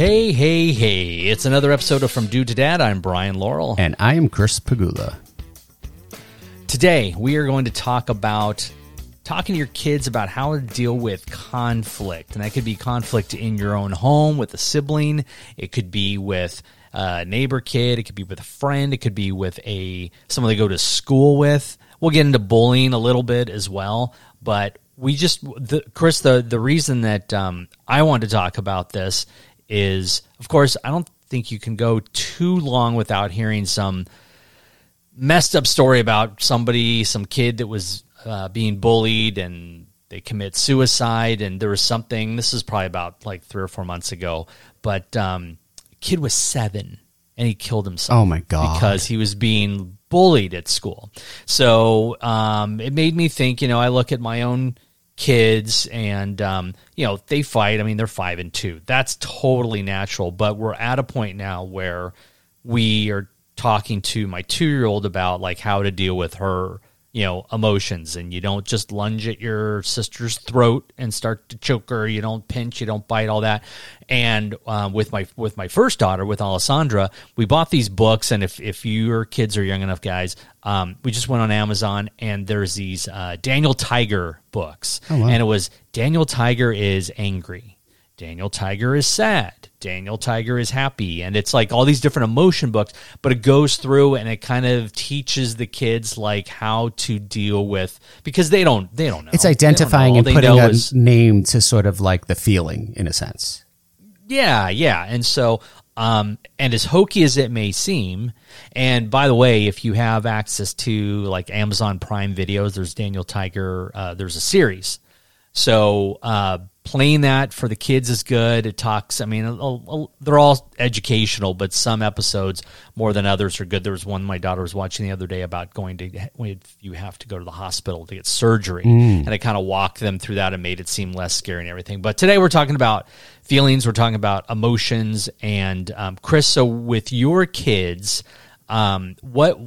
Hey, hey, hey. It's another episode of From Dude to Dad. I'm Brian Lowery. And I am Chris Pegula. Today, we are going to talk about talking to your kids about how to deal with conflict. And that could be conflict in your own home with a sibling, it could be with a neighbor kid, it could be with a friend, it could be with a someone they go to school with. We'll get into bullying a little bit as well, but we just the, Chris the the reason that um, I wanted to talk about this is, of course, I don't think you can go too long without hearing some messed up story about somebody, some kid that was uh, being bullied and they commit suicide. And there was something, this is probably about like three or four months ago, but um, kid was seven and he killed himself. Oh my God. Because he was being bullied at school. So um, it made me think, you know, I look at my own kids and um, you know they fight. I mean they're five and two. That's totally natural. But we're at a point now where we are talking to my two year old about like how to deal with her you know emotions and you don't just lunge at your sister's throat and start to choke her you don't pinch you don't bite all that and um, with my with my first daughter with alessandra we bought these books and if if your kids are young enough guys um, we just went on amazon and there's these uh, daniel tiger books oh, wow. and it was daniel tiger is angry Daniel Tiger is sad. Daniel Tiger is happy. And it's like all these different emotion books, but it goes through and it kind of teaches the kids like how to deal with because they don't they don't know. It's identifying and putting a is- name to sort of like the feeling in a sense. Yeah, yeah. And so, um, and as hokey as it may seem, and by the way, if you have access to like Amazon Prime videos, there's Daniel Tiger, uh, there's a series. So, uh, playing that for the kids is good. It talks, I mean, a- a- they're all educational, but some episodes more than others are good. There was one my daughter was watching the other day about going to, when you have to go to the hospital to get surgery. And I kind of walked them through that and made it seem less scary and everything. But today we're talking about feelings, we're talking about emotions. And um, Chris, so with your kids, um, what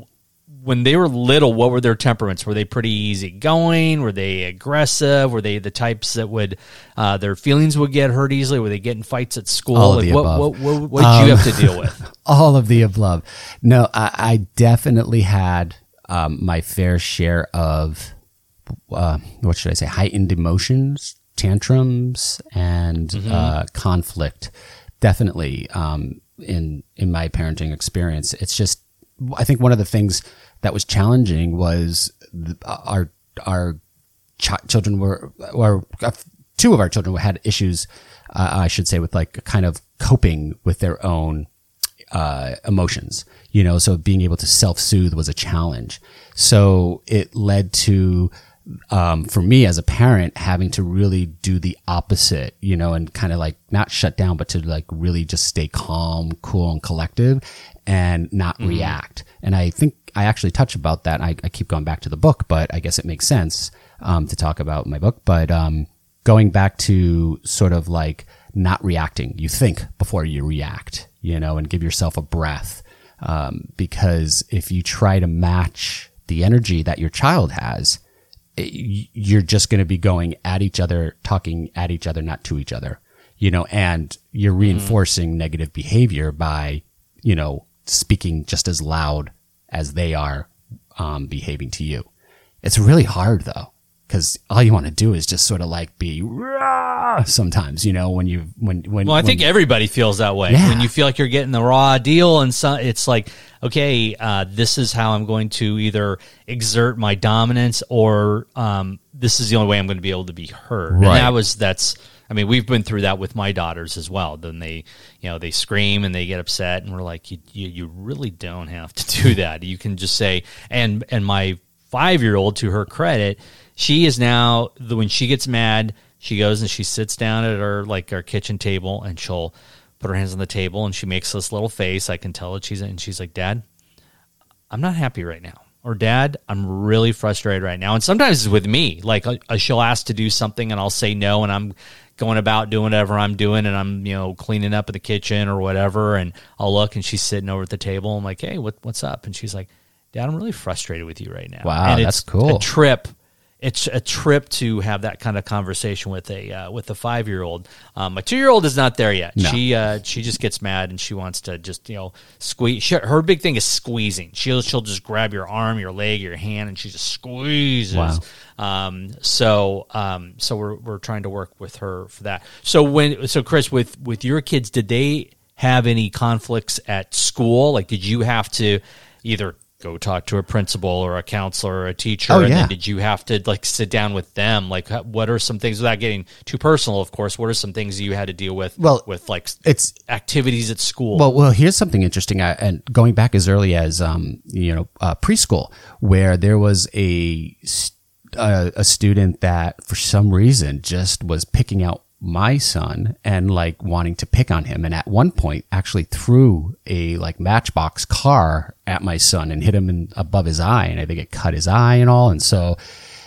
when they were little, what were their temperaments? Were they pretty easygoing? Were they aggressive? Were they the types that would uh, their feelings would get hurt easily? Were they getting fights at school? All of Like, the what, above. what, what, what did you Um, have to deal with? All of the above. No, I, I definitely had um, my fair share of uh, what should I say? Heightened emotions, tantrums, and uh, conflict. Definitely um, in in my parenting experience, it's just I think one of the things that was challenging was th- our our ch- children were or uh, two of our children had issues. Uh, I should say with like kind of coping with their own uh, emotions, you know, so being able to self soothe was a challenge. So it led to, um, for me as a parent, having to really do the opposite, you know, and kind of like not shut down, but to like really just stay calm, cool, and collective and not react. And I think I actually touch about that. I, I keep going back to the book, but I guess it makes sense um, to talk about my book. But um, going back to sort of like not reacting, you think before you react, you know, and give yourself a breath. Um, because if you try to match the energy that your child has, you're just going to be going at each other, talking at each other, not to each other, you know, and you're reinforcing negative behavior by, you know, speaking just as loud as they are um, behaving to you. It's really hard though, because all you want to do is just sort of like be "Rah!" sometimes, you know, when you when when. Well, I when- think everybody feels that way Yeah. when you feel like you're getting the raw deal, and so, it's like, okay, uh, this is how I'm going to either exert my dominance, or um, this is the only way I'm going to be able to be heard. And Right. that was that's. I mean, we've been through that with my daughters as well. Then they, you know, they scream and they get upset, and we're like, you, you, you really don't have to do that. You can just say, and and my five year old, to her credit, she is now the when she gets mad, she goes and she sits down at our like our kitchen table, and she'll put her hands on the table, and she makes this little face. I can tell that she's and she's like, Dad, I'm not happy right now. Or dad, I'm really frustrated right now. And sometimes it's with me. Like uh, she'll ask to do something and I'll say no and I'm going about doing whatever I'm doing and I'm, you know, cleaning up in the kitchen or whatever and I'll look and she's sitting over at the table. I'm like, "Hey, what what's up?" And she's like, "Dad, I'm really frustrated with you right now." Wow, and that's cool. A trip it's a trip to have that kind of conversation with a uh, with a five year old. Um, my two year old is not there yet. No. She uh, she just gets mad and she wants to just you know squeeze. She, her big thing is squeezing. She'll she'll just grab your arm, your leg, your hand, and she just squeezes. Wow. Um, so um, so we're we're trying to work with her for that. So when so Chris with with your kids, did they have any conflicts at school? Like, did you have to either go talk to a principal or a counselor or a teacher? Oh, and yeah. then did you have to like sit down with them? Like, what are some things without getting too personal? Of course, what are some things you had to deal with? Well, with like It's activities at school. Well, well, here's something interesting, I, and going back as early as um, you know uh, preschool, where there was a st- uh, a student that for some reason just was picking out my son and like wanting to pick on him, and at one point actually threw a like matchbox car at my son and hit him in, above his eye, and I think it cut his eye and all, and so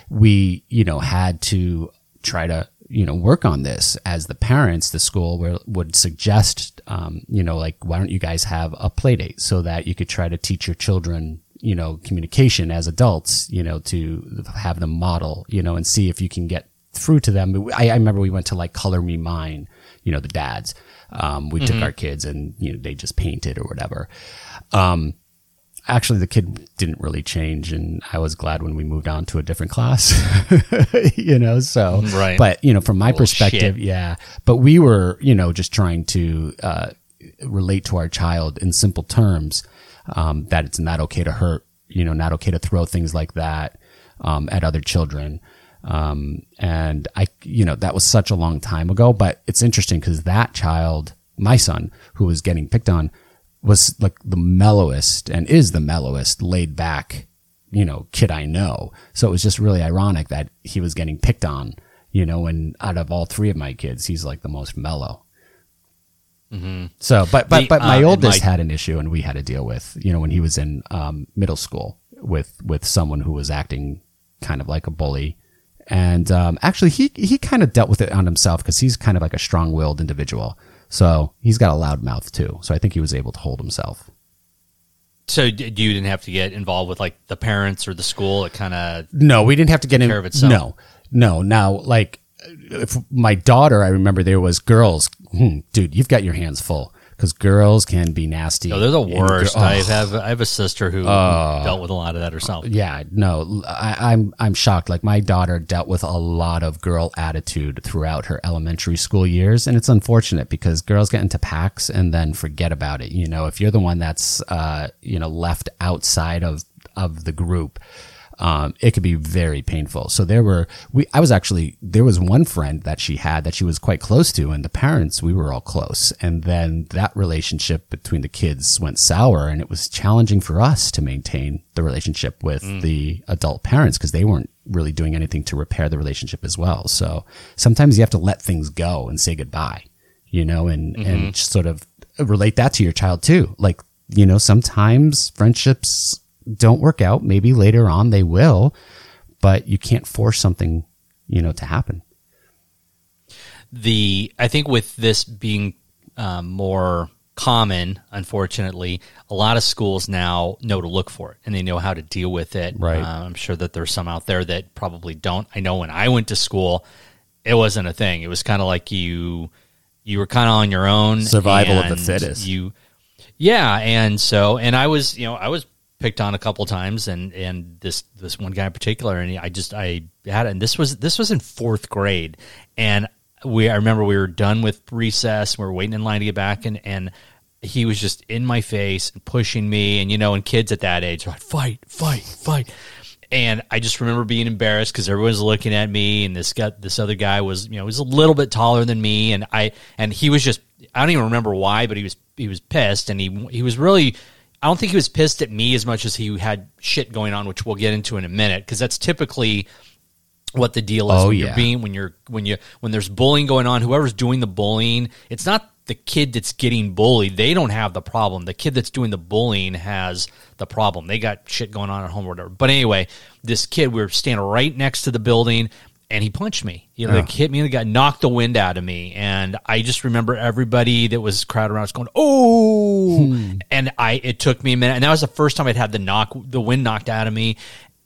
we you know had to try to you know work on this as the parents. The school where, would suggest um, you know like why don't you guys have a play date so that you could try to teach your children you know communication as adults you know to have them model you know and see if you can get through to them. I, I remember we went to like color me mine you know the dads. Um, we took our kids and you know they just painted or whatever. Um, actually the kid didn't really change and i was glad when we moved on to a different class you know so. Right. but you know from my Little perspective shit. yeah. But we were you know just trying to uh, relate to our child in simple terms um, that it's not okay to hurt you know not okay to throw things like that um, at other children um, and i you know that was such a long time ago but it's interesting because that child my son who was getting picked on was like the mellowest and is the mellowest laid back you know kid i know. So it was just really ironic that he was getting picked on you know and out of all three of my kids he's like the most mellow. So but but but my uh, oldest my- had an issue and we had to deal with you know when he was in um, middle school with with someone who was acting kind of like a bully and um, actually he he kind of dealt with it on himself because he's kind of like a strong-willed individual so he's got a loud mouth too so i think he was able to hold himself so d- you didn't have to get involved with like the parents or the school. It kind of No, we didn't have to get in. care of itself. No, no. Now, like, if my daughter, I remember there was girls. Hmm, dude, you've got your hands full because girls can be nasty. Oh, they're the worst. oh, I have I have a sister who, who dealt with a lot of that herself. yeah, no, I, I'm I'm shocked. Like my daughter dealt with a lot of girl attitude throughout her elementary school years, and it's unfortunate because girls get into packs and then forget about it. You know, if you're the one that's uh, you know left outside of of the group, um, it could be very painful. So there were we. I was actually there was one friend that she had that she was quite close to, and the parents we were all close. And then that relationship between the kids went sour, and it was challenging for us to maintain the relationship with the adult parents because they weren't really doing anything to repair the relationship as well. So sometimes you have to let things go and say goodbye, you know, and and sort of relate that to your child too. Like you know, sometimes friendships don't work out. Maybe later on they will, but you can't force something, you know, to happen. the I think with this being um, more common, unfortunately, a lot of schools now know to look for it and they know how to deal with it. Right. Uh, I'm sure that there's some out there that probably don't. I know when I went to school, it wasn't a thing. It was kind of like you you were kind of on your own. Survival of the and fittest. You, yeah, and so and I was you know I was picked on a couple times and and this this one guy in particular and I just I had it and this was this was in fourth grade and we I remember we were done with recess we were waiting in line to get back and and he was just in my face and pushing me and you know and kids at that age like fight fight fight. And I just remember being embarrassed because everyone's looking at me, and this guy, this other guy was, you know, was a little bit taller than me, and I, and he was just, I don't even remember why, but he was, he was pissed, and he, he was really, I don't think he was pissed at me as much as he had shit going on, which we'll get into in a minute, because that's typically what the deal is Oh, when yeah. you're being when you're when you when there's bullying going on whoever's doing the bullying it's not the kid that's getting bullied. They don't have the problem. The kid that's doing the bullying has the problem. They got shit going on at home or whatever. But anyway this kid we were standing right next to the building and he punched me he like oh. hit me and got knocked the wind out of me and i just remember everybody that was crowded around was going oh hmm. and i it took me a minute and that was the first time i'd had the knock the wind knocked out of me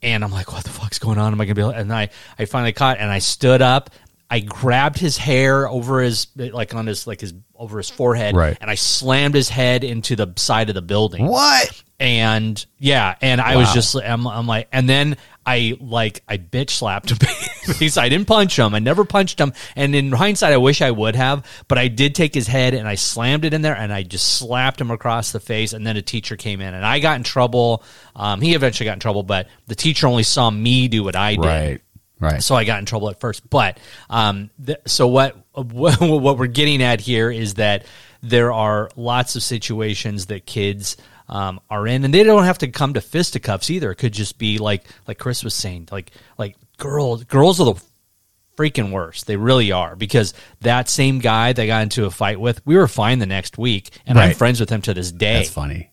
and I'm like, what the fuck's going on? Am I gonna be? Able? And I I finally caught, and I stood up. I grabbed his hair over his like on his like his over his forehead, Right. and I slammed his head into the side of the building What? and yeah, and I was just I'm, I'm like, and then I like I bitch slapped him I didn't punch him. I never punched him, and in hindsight, I wish I would have, but I did take his head and I slammed it in there, and I just slapped him across the face. And then a teacher came in, and I got in trouble. Um, he eventually got in trouble, but the teacher only saw me do what I did. Right. Right. So I got in trouble at first. But um, th- so what, what what we're getting at here is that there are lots of situations that kids um, are in, and they don't have to come to fisticuffs either. It could just be like like Chris was saying, like like girls girls are the freaking worst. They really are because that same guy they got into a fight with, we were fine the next week, and I'm friends with him to this day That's funny.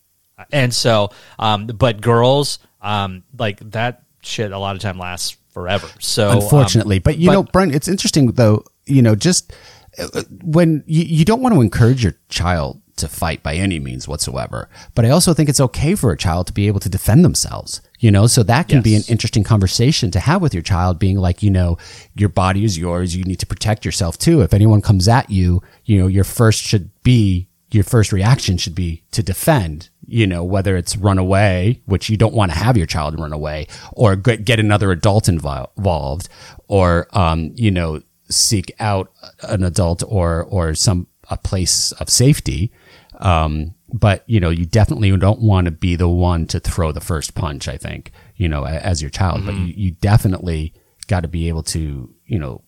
and so um but girls um like that shit a lot of time lasts forever so um, unfortunately. but you but- know, Brent, it's interesting though. You know, just uh, when you, you don't want to encourage your child to fight by any means whatsoever, but I also think it's okay for a child to be able to defend themselves. You know, so that can be an interesting conversation to have with your child, being like, you know, your body is yours. You need to protect yourself too. If anyone comes at you, you know, your first should be your first reaction should be to defend, you know, whether it's run away, which you don't want to have your child run away, or get, another adult invol- involved, or, um, you know, seek out an adult or, or some, a place of safety. Um, but, you know, you definitely don't want to be the one to throw the first punch, I think, you know, as your child, but you, you definitely got to be able to, you know,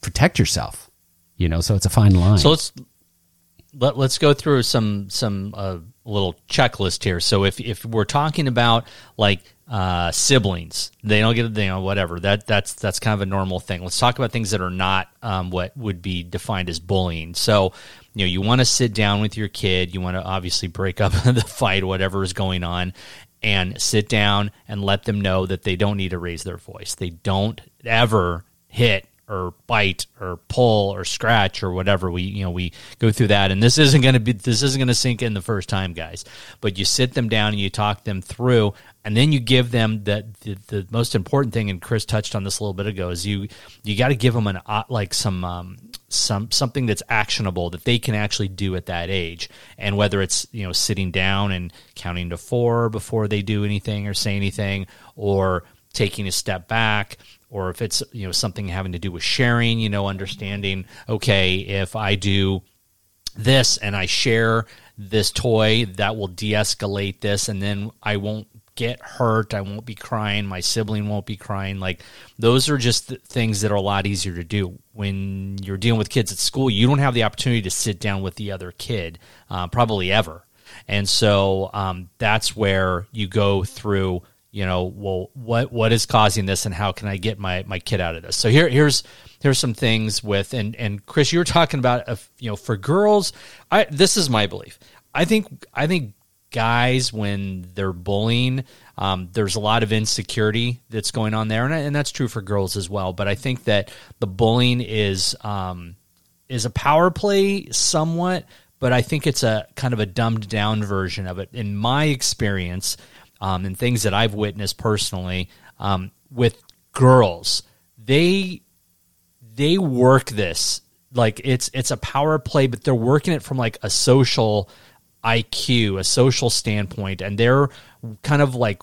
protect yourself, you know, so it's a fine line. so let's let, let's go through some some uh, little checklist here. So if if we're talking about like uh, siblings they don't get you know whatever that that's that's kind of a normal thing. Let's talk about things that are not um, what would be defined as bullying. So you know you want to sit down with your kid you want to obviously break up the fight whatever is going on and sit down and let them know that they don't need to raise their voice. They don't ever hit or bite or pull or scratch or whatever. We you know we go through that and this isn't going to be this isn't going to sink in the first time guys. But you sit them down and you talk them through and then you give them the the, the most important thing and Chris touched on this a little bit ago is you you got to give them an uh, like some um, some something that's actionable that they can actually do at that age. And whether it's you know sitting down and counting to 4 before they do anything or say anything or taking a step back or if it's you know something having to do with sharing you know understanding okay if i do this and i share this toy that will de-escalate this and then i won't get hurt i won't be crying my sibling won't be crying. Like those are just th- things that are a lot easier to do. When you're dealing with kids at school you don't have the opportunity to sit down with the other kid uh, probably ever. And so um, that's where you go through you know well what what is causing this and how can i get my my kid out of this? So here here's here's some things with and and chris you were talking about if, you know for girls i this is my belief. I think i think guys when they're bullying um, there's a lot of insecurity that's going on there and, and that's true for girls as well but i think that the bullying is um, is a power play somewhat, but I think it's a kind of a dumbed down version of it. In my experience, um, and things that I've witnessed personally um, with girls, they they work this like it's it's a power play, but they're working it from like a social IQ, a social standpoint, and they're kind of like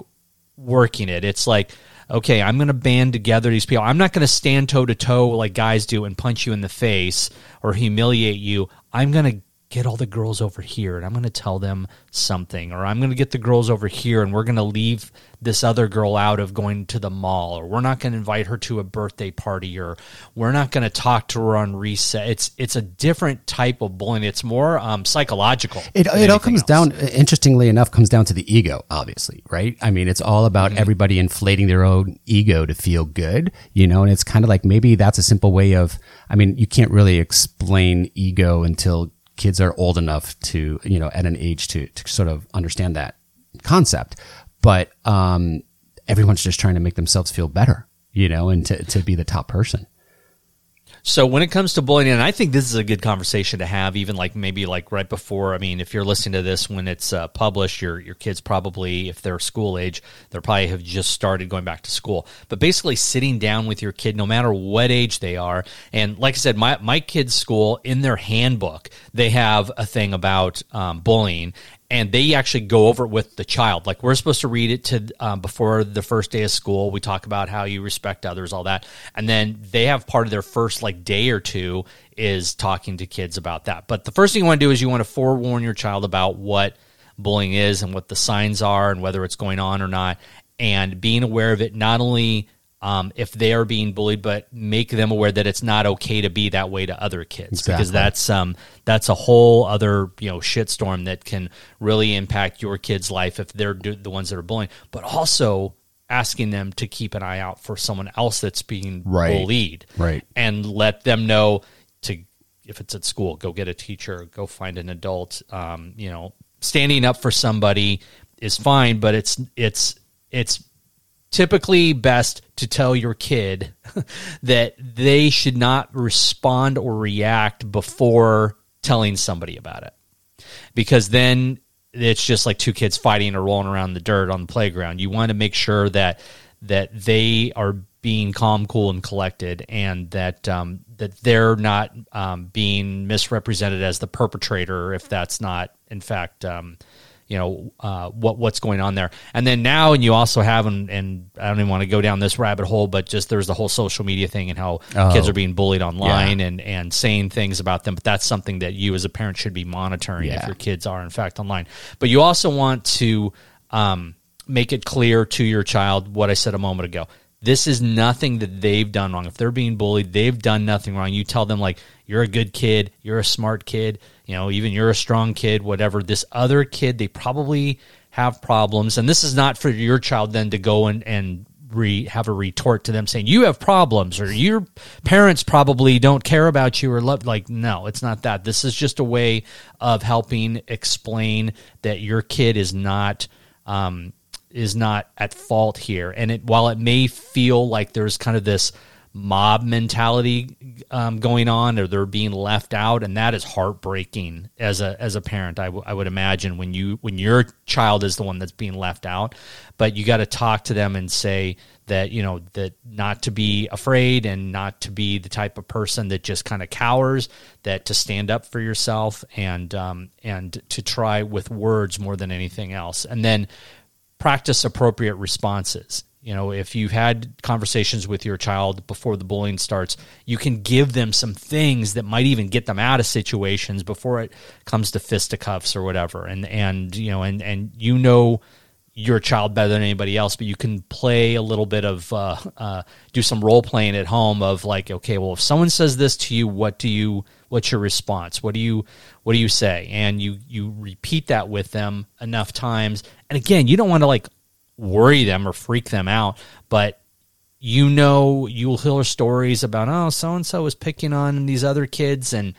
working it. It's like, okay, I'm going to band together these people. I'm not going to stand toe to toe like guys do and punch you in the face or humiliate you. I'm going to get all the girls over here and I'm going to tell them something or I'm going to get the girls over here and we're going to leave this other girl out of going to the mall or we're not going to invite her to a birthday party or we're not going to talk to her on reset. It's it's a different type of bullying. It's more um, psychological. It, it all comes else. down, interestingly enough, comes down to the ego, obviously, right? I mean, it's all about Mm-hmm. everybody inflating their own ego to feel good, you know, and it's kind of like maybe that's a simple way of, I mean, you can't really explain ego until kids are old enough to, you know, at an age to, to sort of understand that concept. But um, everyone's just trying to make themselves feel better, you know, and to, to be the top person. So when it comes to bullying, and I think this is a good conversation to have, even like maybe like right before. I mean, if you're listening to this when it's uh, published, your your kids probably, if they're school age, they probably have just started going back to school. But basically, sitting down with your kid, no matter what age they are, and like I said, my my kids' school in their handbook they have a thing about um, bullying, and they actually go over it with the child. Like we're supposed to read it to um, before the first day of school. We talk about how you respect others, all that, and then they have part of their first like day or two is talking to kids about that. But the first thing you want to do is you want to forewarn your child about what bullying is and what the signs are and whether it's going on or not, and being aware of it not only um, if they are being bullied, but make them aware that it's not okay to be that way to other kids Exactly. because that's um, that's a whole other you know shitstorm that can really impact your kid's life if they're do- the ones that are bullying. But also asking them to keep an eye out for someone else that's being Right. bullied, Right. and let them know to if it's at school, go get a teacher, go find an adult. Um, you know, standing up for somebody is fine, but it's it's it's typically best to tell your kid that they should not respond or react before telling somebody about it. Because then it's just like two kids fighting or rolling around the dirt on the playground. You want to make sure that that they are being calm cool and collected and that um, that they're not um, being misrepresented as the perpetrator if that's not in fact um, you know uh, what what's going on there. And then now, and you also have, and, and I don't even want to go down this rabbit hole, but just there's the whole social media thing and how Oh. kids are being bullied online and and saying things about them. But that's something that you as a parent should be monitoring if your kids are in fact online. But you also want to um, make it clear to your child what I said a moment ago. This is nothing that they've done wrong. If they're being bullied, they've done nothing wrong. You tell them like you're a good kid, you're a smart kid, you know, even you're a strong kid, whatever. This other kid, they probably have problems, and this is not for your child then to go and and re, have a retort to them saying you have problems or your parents probably don't care about you or love like no it's not that this is just a way of helping explain that your kid is not um, is not at fault here and it while it may feel like there's kind of this mob mentality um, going on or they're being left out. And that is heartbreaking as a as a parent I, w- I would imagine when you when your child is the one that's being left out. But you got to talk to them and say that you know that not to be afraid and not to be the type of person that just kind of cowers that to stand up for yourself and um, and to try with words more than anything else. And then practice appropriate responses. You know, if you've had conversations with your child before the bullying starts, you can give them some things that might even get them out of situations before it comes to fisticuffs or whatever. And and you know, and and you know your child better than anybody else, but you can play a little bit of uh, uh, do some role playing at home of like, okay, well, if someone says this to you, what do you what's your response? What do you what do you say? And you you repeat that with them enough times. And again, you don't want to like worry them or freak them out, but you know you'll hear stories about oh so and so was picking on these other kids and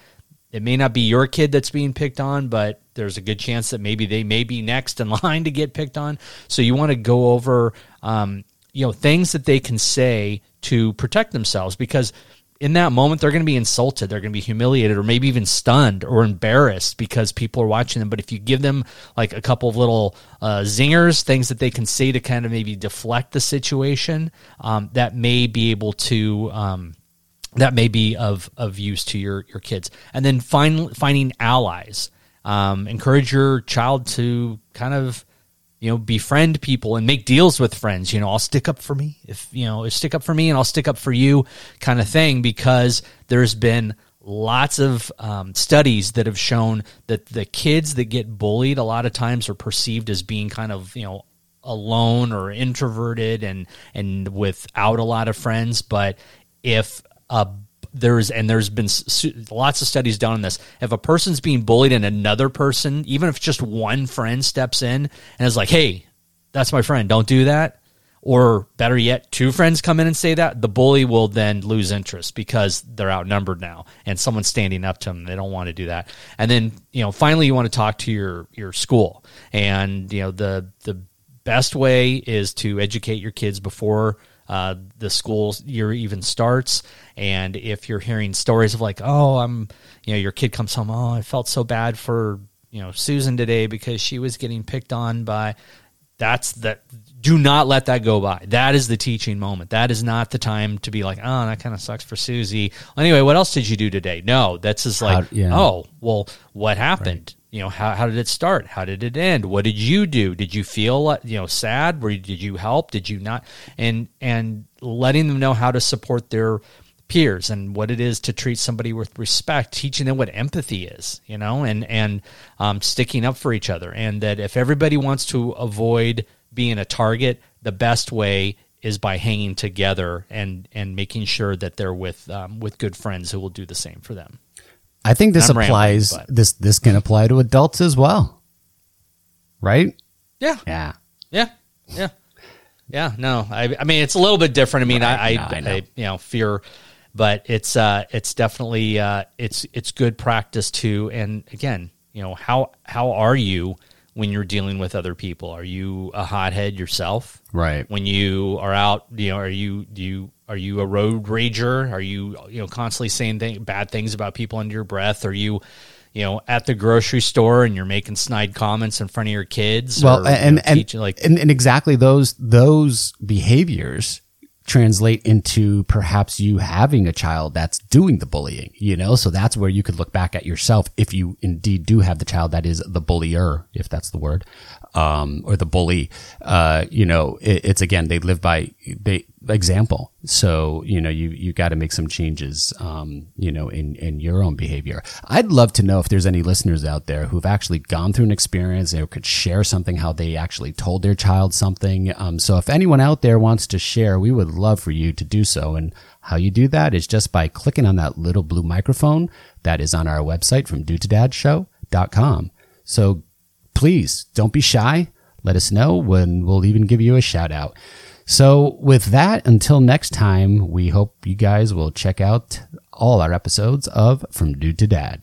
it may not be your kid that's being picked on but there's a good chance that maybe they may be next in line to get picked on. So you want to go over um, you know things that they can say to protect themselves because in that moment they're going to be insulted they're going to be humiliated or maybe even stunned or embarrassed because people are watching them. But if you give them like a couple of little uh, zingers things that they can say to kind of maybe deflect the situation um, that may be able to um, that may be of of use to your your kids. And then find finding allies um, encourage your child to kind of you know befriend people and make deals with friends you know i'll stick up for me. If you know stick up for me and i'll stick up for you kind of thing because there's been lots of um, studies that have shown that the kids that get bullied a lot of times are perceived as being kind of you know alone or introverted and and without a lot of friends. But if a there's and there's been lots of studies done on this. If a person's being bullied and another person, even if just one friend steps in and is like, "Hey, that's my friend, don't do that," or better yet, two friends come in and say that, the bully will then lose interest because they're outnumbered now and someone's standing up to them. They don't want to do that. And then you know, finally, you want to talk to your your school, and you know the the best way is to educate your kids before uh, the school year even starts. And if you're hearing stories of like, oh, I'm, you know, your kid comes home, oh, I felt so bad for, you know, Susan today because she was getting picked on by, that's that. Do not let that go by. That is the teaching moment. That is not the time to be like, oh, that kind of sucks for Susie. Anyway, what else did you do today? No, that's just like, How- yeah. oh, well, what happened? You know, how, how did it start? How did it end? What did you do? Did you feel you know sad? Were did you help? Did you not? And and letting them know how to support their peers and what it is to treat somebody with respect, teaching them what empathy is, you know, and and um, sticking up for each other, and that if everybody wants to avoid being a target, the best way is by hanging together and and making sure that they're with um, with good friends who will do the same for them. I think this I'm applies. but- this this can apply to adults as well, right? Yeah, Yeah. Yeah, yeah, yeah. No, I, I mean it's a little bit different. I mean, Right. I, No, I, I. I, you know, fear, but it's uh, it's definitely uh, it's it's good practice too. And again, you know, how how are you when you're dealing with other people? Are you a hothead yourself? Right. When you are out, you know, are you do you are you a road rager? Are you you know constantly saying th- bad things about people under your breath? Are you you know, at the grocery store and you're making snide comments in front of your kids. well or, you and know, and, teaching, like and and exactly those those behaviors translate into perhaps you having a child that's doing the bullying you know? So that's where you could look back at yourself if you indeed do have the child that is the bullier if that's the word um, or the bully. Uh, you know it, it's again they live by they example. So you know you you got to make some changes um, you know in in your own behavior. I'd love to know if there's any listeners out there who've actually gone through an experience or could share something how they actually told their child something. Um, so if anyone out there wants to share we love for you to do so and how you do that is just by clicking on that little blue microphone that is on our website from do so please don't be shy. Let us know when we'll even give you a shout out. So, with that, until next time, we hope you guys will check out all our episodes of From Dude to Dad.